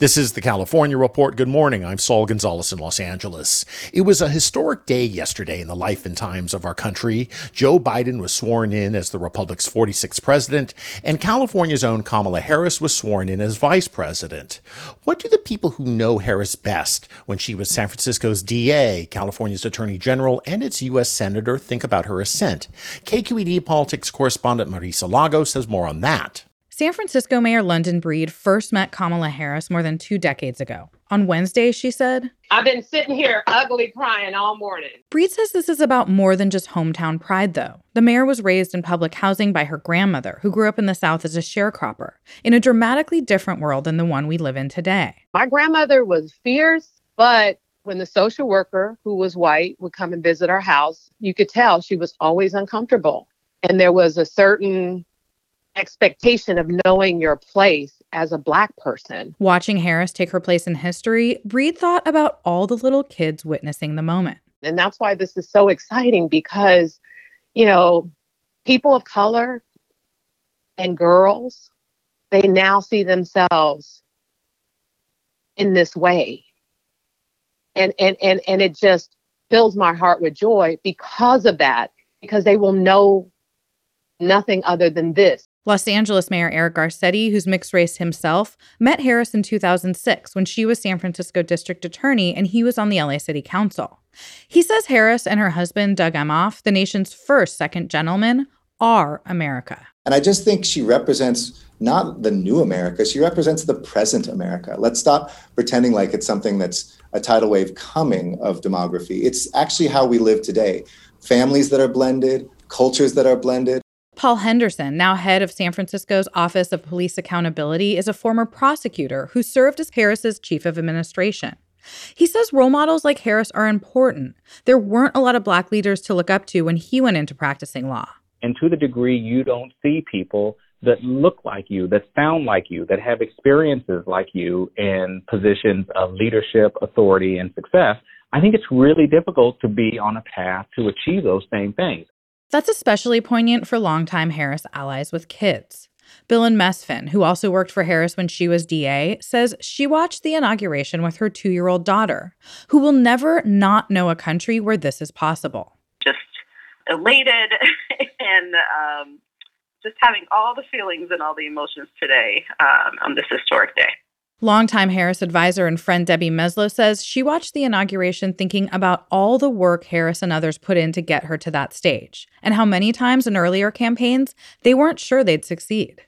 This is the California Report. Good morning. I'm Saul Gonzalez in Los Angeles. It was a historic day yesterday in the life and times of our country. Joe Biden was sworn in as the Republic's 46th president, and California's own Kamala Harris was sworn in as vice president. What do the people who know Harris best when she was San Francisco's DA, California's attorney general, and its U.S. senator think about her ascent? KQED politics correspondent Marisa Lagos has more on that. San Francisco Mayor London Breed first met Kamala Harris more than two decades ago. On Wednesday, she said, I've been sitting here ugly crying all morning. Breed says this is about more than just hometown pride, though. The mayor was raised in public housing by her grandmother, who grew up in the South as a sharecropper, in a dramatically different world than the one we live in today. My grandmother was fierce, but when the social worker, who was white, would come and visit our house, you could tell she was always uncomfortable. And there was a certain expectation of knowing your place as a black person. Watching Harris take her place in history, Breed thought about all the little kids witnessing the moment. And that's why this is so exciting because, you know, people of color and girls, they now see themselves in this way. And and and and it just fills my heart with joy because of that, because they will know nothing other than this. Los Angeles Mayor Eric Garcetti, who's mixed race himself, met Harris in 2006 when she was San Francisco District Attorney and he was on the LA City Council. He says Harris and her husband, Doug Emhoff, the nation's first second gentleman, are America. And I just think she represents not the new America, she represents the present America. Let's stop pretending like it's something that's a tidal wave coming of demography. It's actually how we live today. Families that are blended, cultures that are blended, Paul Henderson, now head of San Francisco's Office of Police Accountability, is a former prosecutor who served as Harris's chief of administration. He says role models like Harris are important. There weren't a lot of black leaders to look up to when he went into practicing law. And to the degree you don't see people that look like you, that sound like you, that have experiences like you in positions of leadership, authority, and success, I think it's really difficult to be on a path to achieve those same things. That's especially poignant for longtime Harris allies with kids. Bilen Mesfin, who also worked for Harris when she was DA, says she watched the inauguration with her two year old daughter, who will never not know a country where this is possible. Just elated and um, just having all the feelings and all the emotions today um, on this historic day. Longtime Harris advisor and friend Debbie Mesloh says she watched the inauguration thinking about all the work Harris and others put in to get her to that stage, and how many times in earlier campaigns they weren't sure they'd succeed.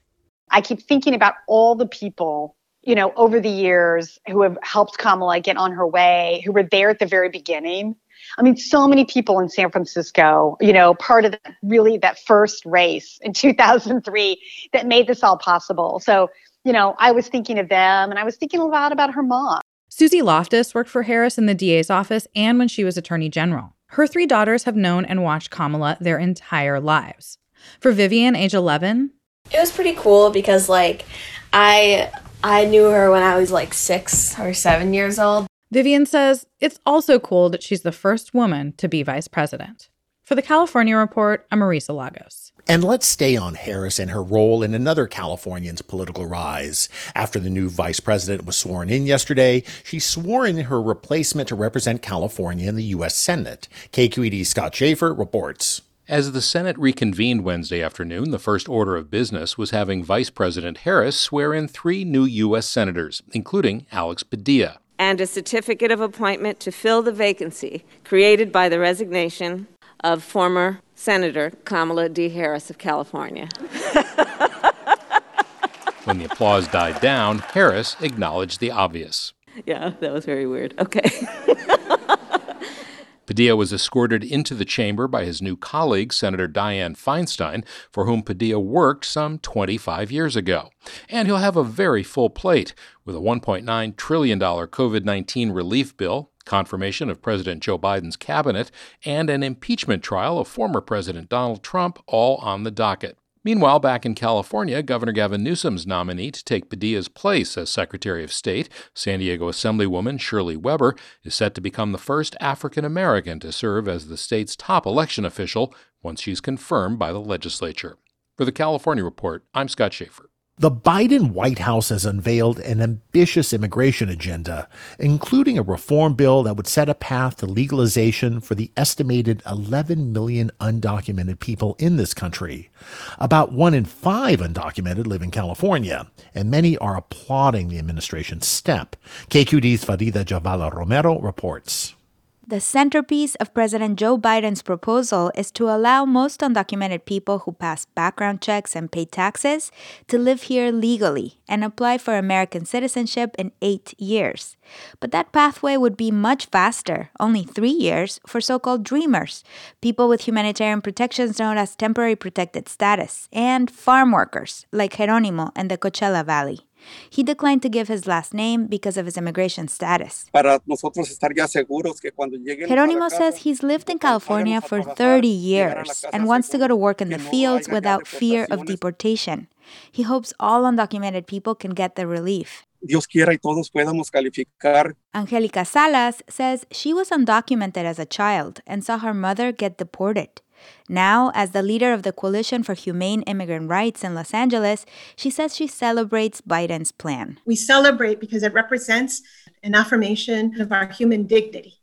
I keep thinking about all the people, you know, over the years who have helped Kamala get on her way, who were there at the very beginning. I mean, so many people in San Francisco, you know, part of the, really that first race in 2003 that made this all possible. So you know, I was thinking of them and I was thinking a lot about her mom. Suzy Loftus worked for Harris in the DA's office and when she was attorney general. Her three daughters have known and watched Kamala their entire lives. For Vivian, age 11, it was pretty cool because like I I knew her when I was like 6 or 7 years old. Vivian says it's also cool that she's the first woman to be vice president. For the California Report, I'm Marisa Lagos. And let's stay on Harris and her role in another Californian's political rise. After the new vice president was sworn in yesterday, she swore in her replacement to represent California in the U.S. Senate. KQED's Scott Shafer reports. As the Senate reconvened Wednesday afternoon, the first order of business was having Vice President Harris swear in three new U.S. senators, including Alex Padilla. and a certificate of appointment to fill the vacancy created by the resignation of former Senator Kamala D. Harris of California. when the applause died down, Harris acknowledged the obvious. Yeah, that was very weird. Okay. Padilla was escorted into the chamber by his new colleague, Senator Dianne Feinstein, for whom Padilla worked some 25 years ago. And he'll have a very full plate with a $1.9 trillion COVID 19 relief bill, confirmation of President Joe Biden's cabinet, and an impeachment trial of former President Donald Trump all on the docket. Meanwhile, back in California, Governor Gavin Newsom's nominee to take Padilla's place as Secretary of State, San Diego Assemblywoman Shirley Weber, is set to become the first African American to serve as the state's top election official once she's confirmed by the legislature. For the California Report, I'm Scott Shafer. The Biden White House has unveiled an ambitious immigration agenda, including a reform bill that would set a path to legalization for the estimated 11 million undocumented people in this country. About one in five undocumented live in California, and many are applauding the administration's step. KQED's Farida Jhabvala Romero reports. The centerpiece of President Joe Biden's proposal is to allow most undocumented people who pass background checks and pay taxes to live here legally and apply for American citizenship in eight years. But that pathway would be much faster, only three years, for so called dreamers, people with humanitarian protections known as temporary protected status, and farm workers like Geronimo in the Coachella Valley. He declined to give his last name because of his immigration status. Geronimo says he's lived in California for 30 years and wants to go to work in the fields without fear of deportation. He hopes all undocumented people can get the relief. Dios quiera y todos podamos calificar. Angelica Salas says she was undocumented as a child and saw her mother get deported. Now, as the leader of the Coalition for Humane Immigrant Rights in Los Angeles, she says she celebrates Biden's plan. We celebrate because it represents an affirmation of our human dignity.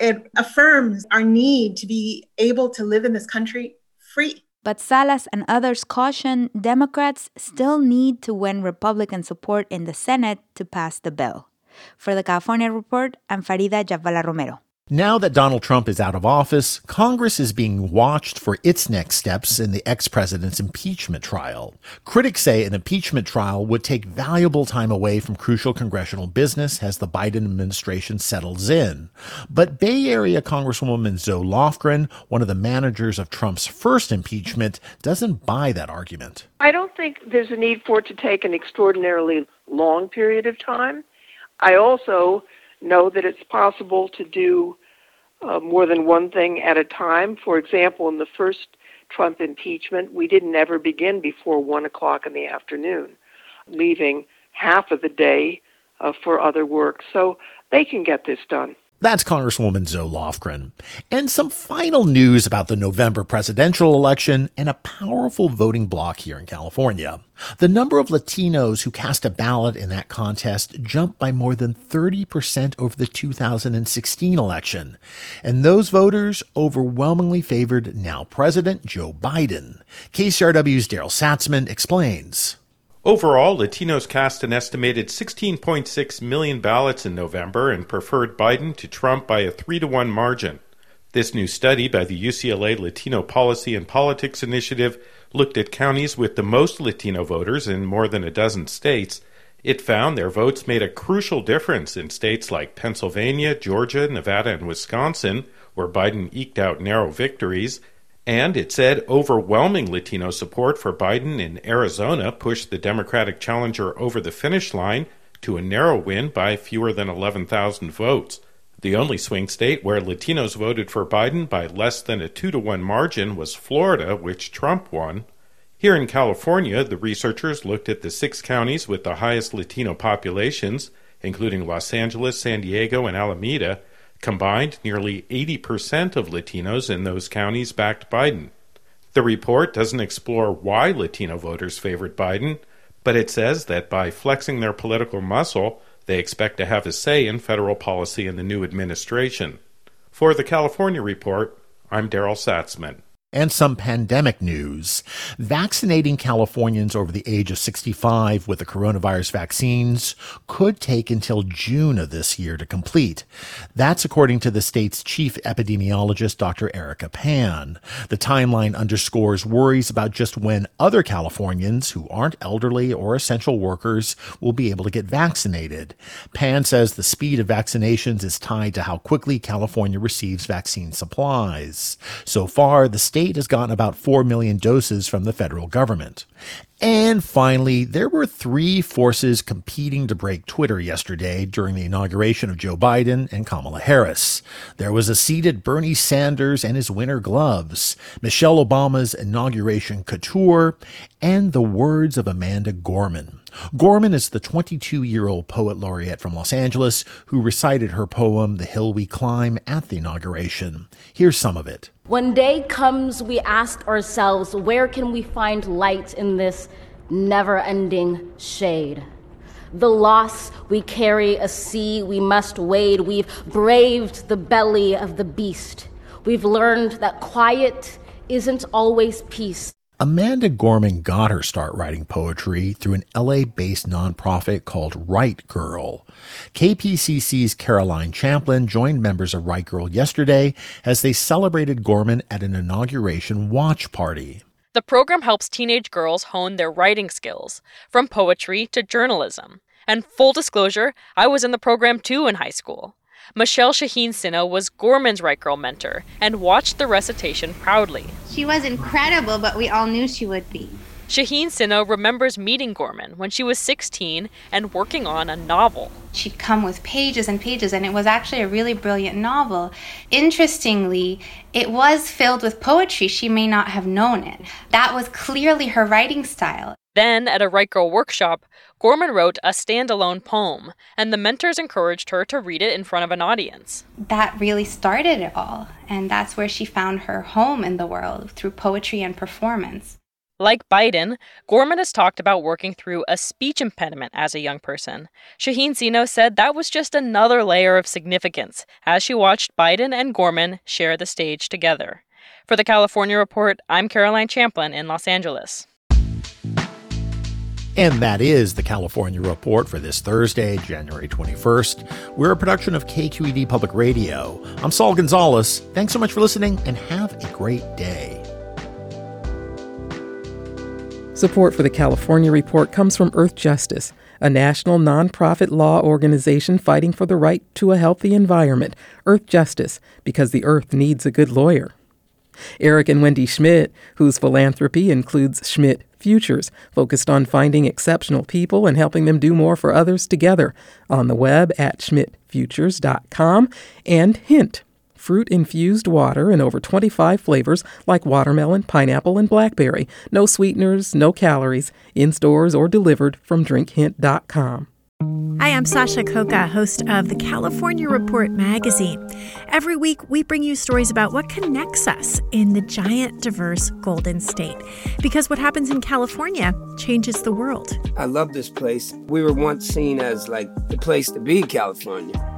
It affirms our need to be able to live in this country free. But Salas and others caution Democrats still need to win Republican support in the Senate to pass the bill. For the California Report, I'm Farida Jhabvala Romero. Now that Donald Trump is out of office, Congress is being watched for its next steps in the ex president's impeachment trial. Critics say an impeachment trial would take valuable time away from crucial congressional business as the Biden administration settles in. But Bay Area Congresswoman Zoe Lofgren, one of the managers of Trump's first impeachment, doesn't buy that argument. I don't think there's a need for it to take an extraordinarily long period of time. I also know that it's possible to do uh, more than one thing at a time. For example, in the first Trump impeachment, we didn't ever begin before one o'clock in the afternoon, leaving half of the day uh, for other work. So they can get this done. That's Congresswoman Zoe Lofgren. And some final news about the November presidential election and a powerful voting bloc here in California. The number of Latinos who cast a ballot in that contest jumped by more than 30% over the 2016 election. And those voters overwhelmingly favored now President Joe Biden. KCRW's Darrell Satzman explains. Overall, Latinos cast an estimated 16.6 million ballots in November and preferred Biden to Trump by a 3 to 1 margin. This new study by the UCLA Latino Policy and Politics Initiative looked at counties with the most Latino voters in more than a dozen states. It found their votes made a crucial difference in states like Pennsylvania, Georgia, Nevada, and Wisconsin, where Biden eked out narrow victories and it said overwhelming Latino support for Biden in Arizona pushed the Democratic challenger over the finish line to a narrow win by fewer than 11,000 votes. The only swing state where Latinos voted for Biden by less than a 2 to 1 margin was Florida, which Trump won. Here in California, the researchers looked at the six counties with the highest Latino populations, including Los Angeles, San Diego, and Alameda, Combined, nearly 80% of Latinos in those counties backed Biden. The report doesn't explore why Latino voters favored Biden, but it says that by flexing their political muscle, they expect to have a say in federal policy in the new administration. For the California Report, I'm Darrell Satzman. And some pandemic news. Vaccinating Californians over the age of 65 with the coronavirus vaccines could take until June of this year to complete. That's according to the state's chief epidemiologist, Dr. Erica Pan. The timeline underscores worries about just when other Californians who aren't elderly or essential workers will be able to get vaccinated. Pan says the speed of vaccinations is tied to how quickly California receives vaccine supplies. So far, the state state has gotten about 4 million doses from the federal government. And finally, there were three forces competing to break Twitter yesterday during the inauguration of Joe Biden and Kamala Harris. There was a seated Bernie Sanders and his winter gloves, Michelle Obama's inauguration couture, and the words of Amanda Gorman. Gorman is the 22 year old poet laureate from Los Angeles who recited her poem, The Hill We Climb, at the inauguration. Here's some of it. When day comes, we ask ourselves, where can we find light in this never ending shade? The loss we carry, a sea we must wade. We've braved the belly of the beast. We've learned that quiet isn't always peace. Amanda Gorman got her start writing poetry through an LA based nonprofit called WriteGirl. KPCC's Caroline Champlin joined members of WriteGirl yesterday as they celebrated Gorman at an inauguration watch party. The program helps teenage girls hone their writing skills, from poetry to journalism. And full disclosure, I was in the program too in high school. Michelle Shaheen Sinha was Gorman's WriteGirl mentor and watched the recitation proudly. She was incredible, but we all knew she would be. Shaheen Sinha remembers meeting Gorman when she was 16 and working on a novel. She'd come with pages and pages, and it was actually a really brilliant novel. Interestingly, it was filled with poetry. She may not have known it. That was clearly her writing style. Then, at a WriteGirl workshop, Gorman wrote a standalone poem, and the mentors encouraged her to read it in front of an audience. That really started it all, and that's where she found her home in the world through poetry and performance. Like Biden, Gorman has talked about working through a speech impediment as a young person. Shaheen Sinha said that was just another layer of significance as she watched Biden and Gorman share the stage together. For the California Report, I'm Caroline Champlin in Los Angeles. And that is the California Report for this Thursday, January 21st. We're a production of KQED Public Radio. I'm Saul Gonzalez. Thanks so much for listening and have a great day. Support for the California Report comes from Earthjustice, a national nonprofit law organization fighting for the right to a healthy environment. Earthjustice, because the earth needs a good lawyer. Eric and Wendy Schmidt, whose philanthropy includes Schmidt Futures, focused on finding exceptional people and helping them do more for others together, on the web at schmidtfutures.com, and Hint, fruit infused water in over 25 flavors like watermelon, pineapple, and blackberry. No sweeteners, no calories, in stores or delivered from drinkhint.com. Hi, I'm Sasha Khokha, host of the California Report magazine. Every week, we bring you stories about what connects us in the giant, diverse Golden State. Because what happens in California changes the world. I love this place. We were once seen as like the place to be, California.